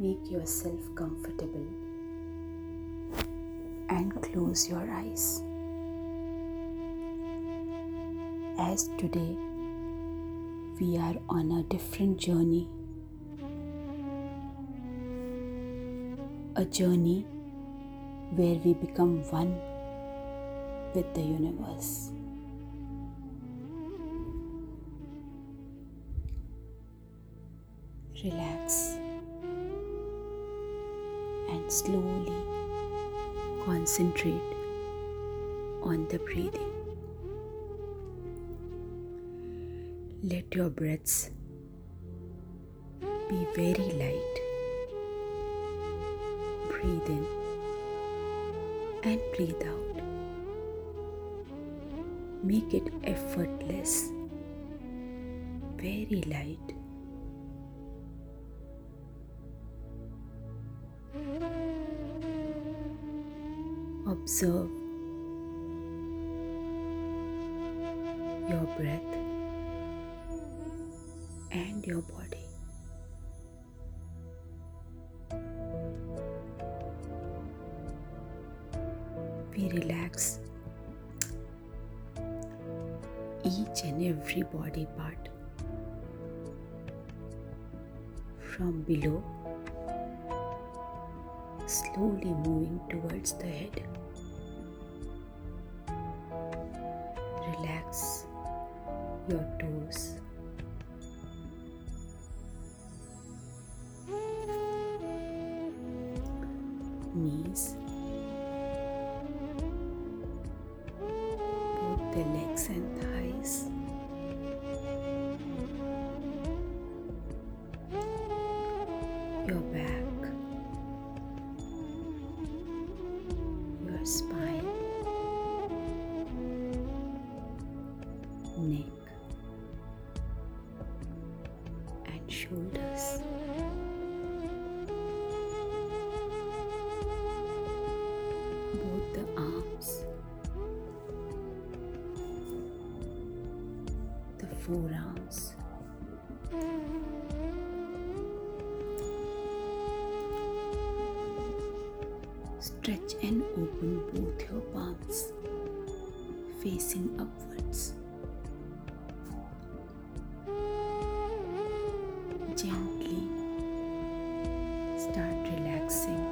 Make yourself comfortable and close your eyes. As today we are on a different journey, a journey where we become one with the universe. Relax slowly concentrate on the breathing. Let your breaths be very light. Breathe in and breathe out. Make it effortless, very light. Observe your breath and your body. We relax each and every body part from below, slowly moving towards the head. Relax your toes. Knees, both the legs and thighs. Your back, forearms, Stretch and open both your palms, facing upwards. Gently start relaxing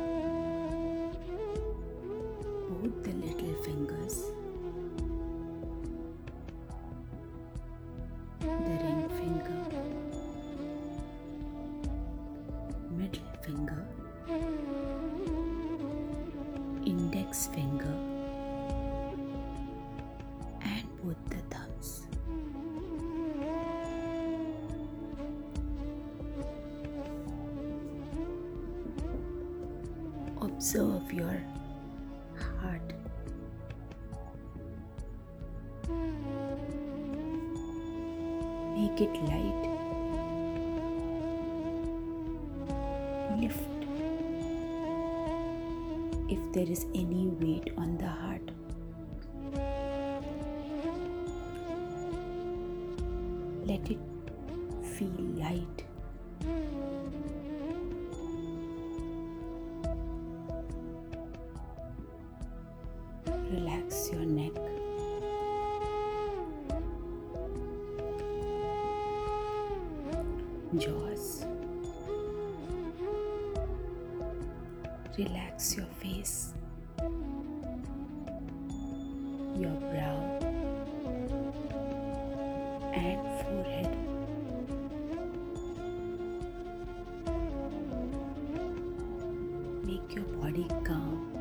both the little fingers, Observe your heart. Make it light. Lift if there is any weight on the heart. Let it feel light. Your brow, and forehead. Make your body calm.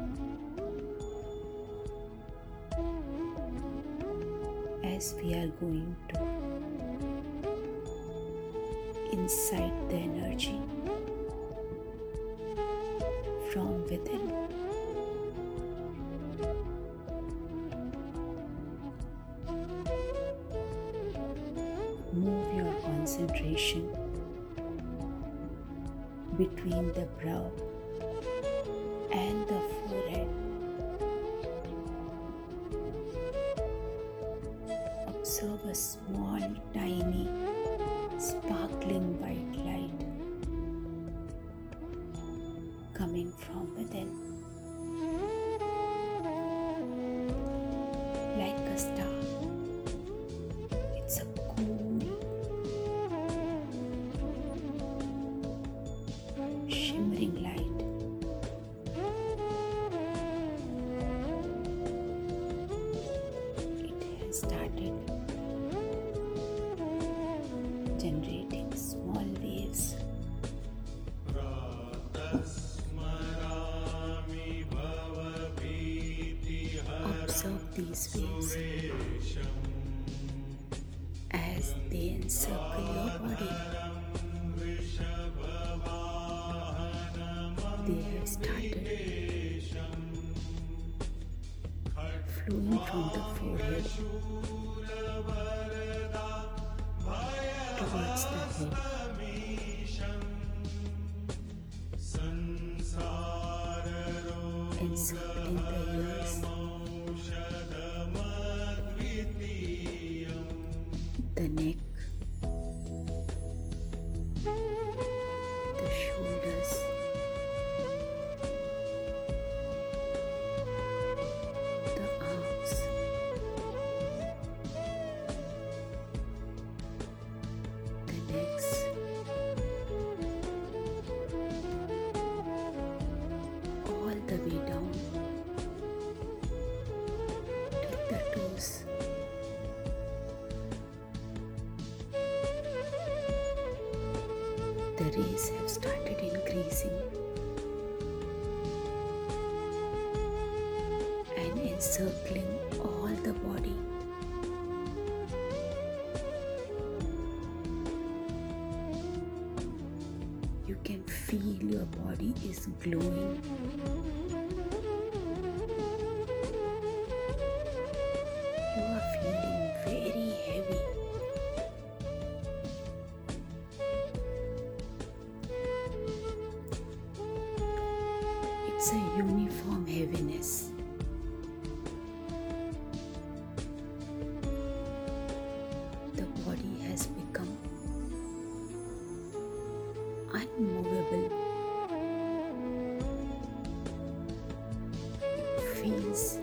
As we are going to inside the energy from within. Brow and the forehead. Observe a small, tiny, sparkling white light coming from within. Like a star, started generating small waves Observe these waves as they encircle your body. They have started flowing from the forehead towards the head. Ears, the neck, The rays have started increasing and encircling all the body. You can feel your body is glowing. The body has become unmovable. Feels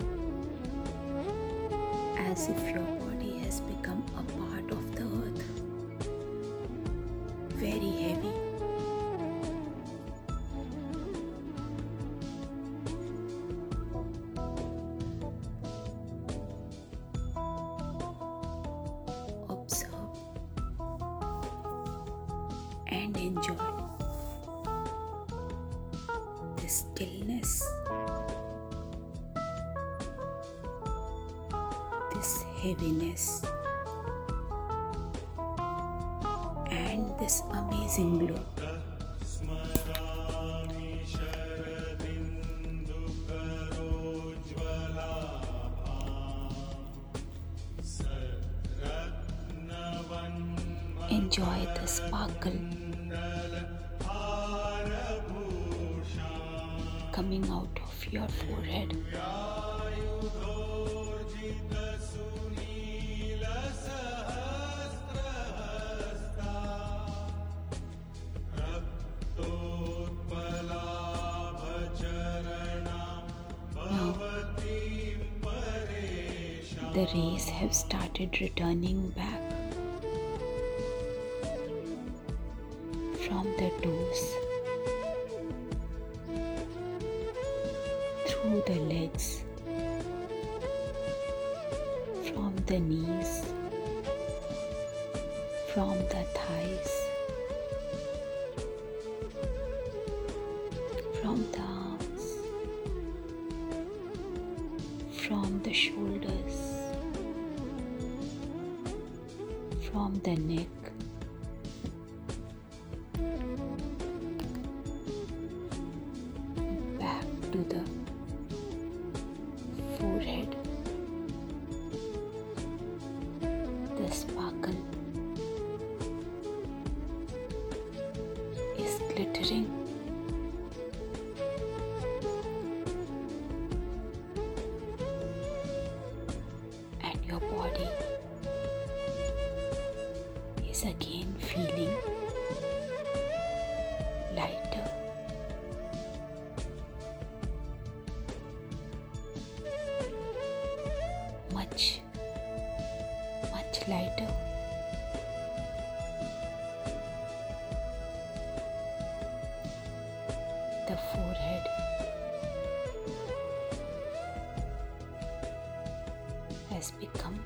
as if your enjoy. The stillness, this heaviness, and this amazing glow. Enjoy the sparkle coming out of your forehead. The rays have started returning back the knees from the thighs. From the arms. From the shoulders. From the neck. Back to the is again feeling lighter. Much, much lighter. The forehead. has become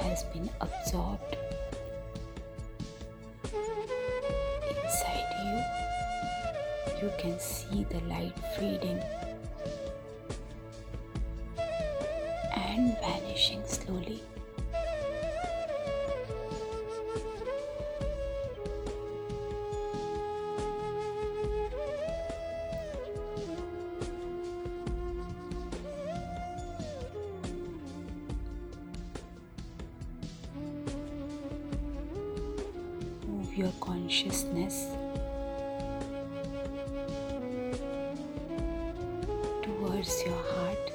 has been absorbed inside you. You can see the light fading and vanishing slowly. Towards your heart.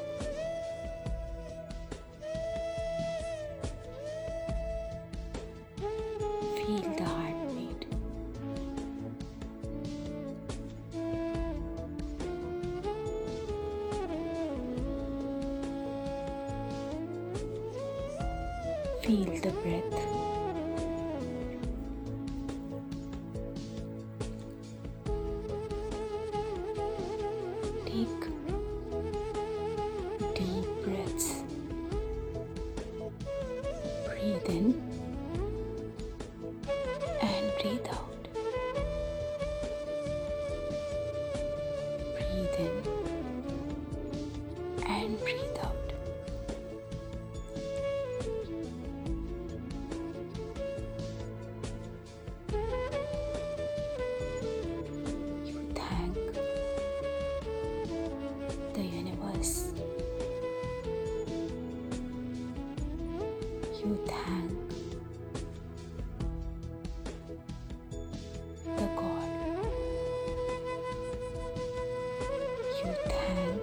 Thank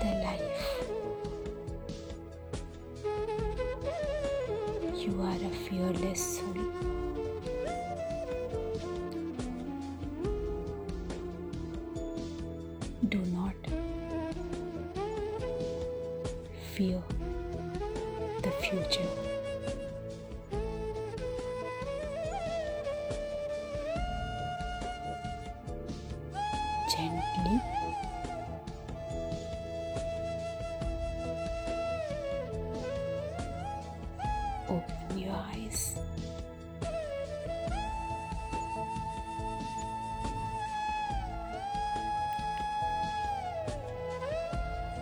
the life. You are a fearless soul. Gently